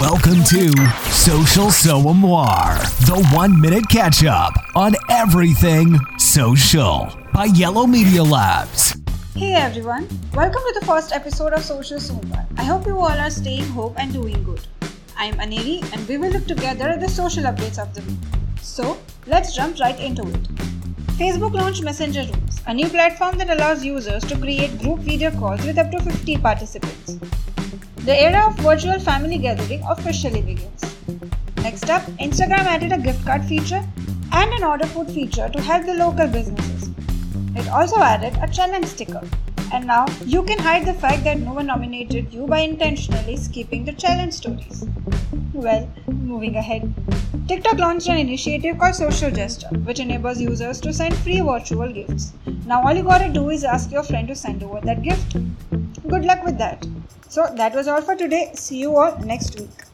Welcome to Social Soamoir, the one minute catch up on everything social by Yellow Media Labs. Hey everyone, welcome to the first episode of Social Soombar. I hope you all are staying home and doing good. I'm Aneri and we will look together at the social updates of the week. So, let's jump right into it. Facebook launched Messenger Rooms, a new platform that allows users to create group video calls with up to 50 participants. The era of virtual family gathering officially begins. Next up, Instagram added a gift card feature and an order food feature to help the local businesses. It also added a challenge sticker. And now you can hide the fact that no one nominated you by intentionally skipping the challenge stories. Well, moving ahead. TikTok launched an initiative called Social Gesture, which enables users to send free virtual gifts. Now all you gotta do is ask your friend to send over that gift. Good luck with that. So that was all for today. See you all next week.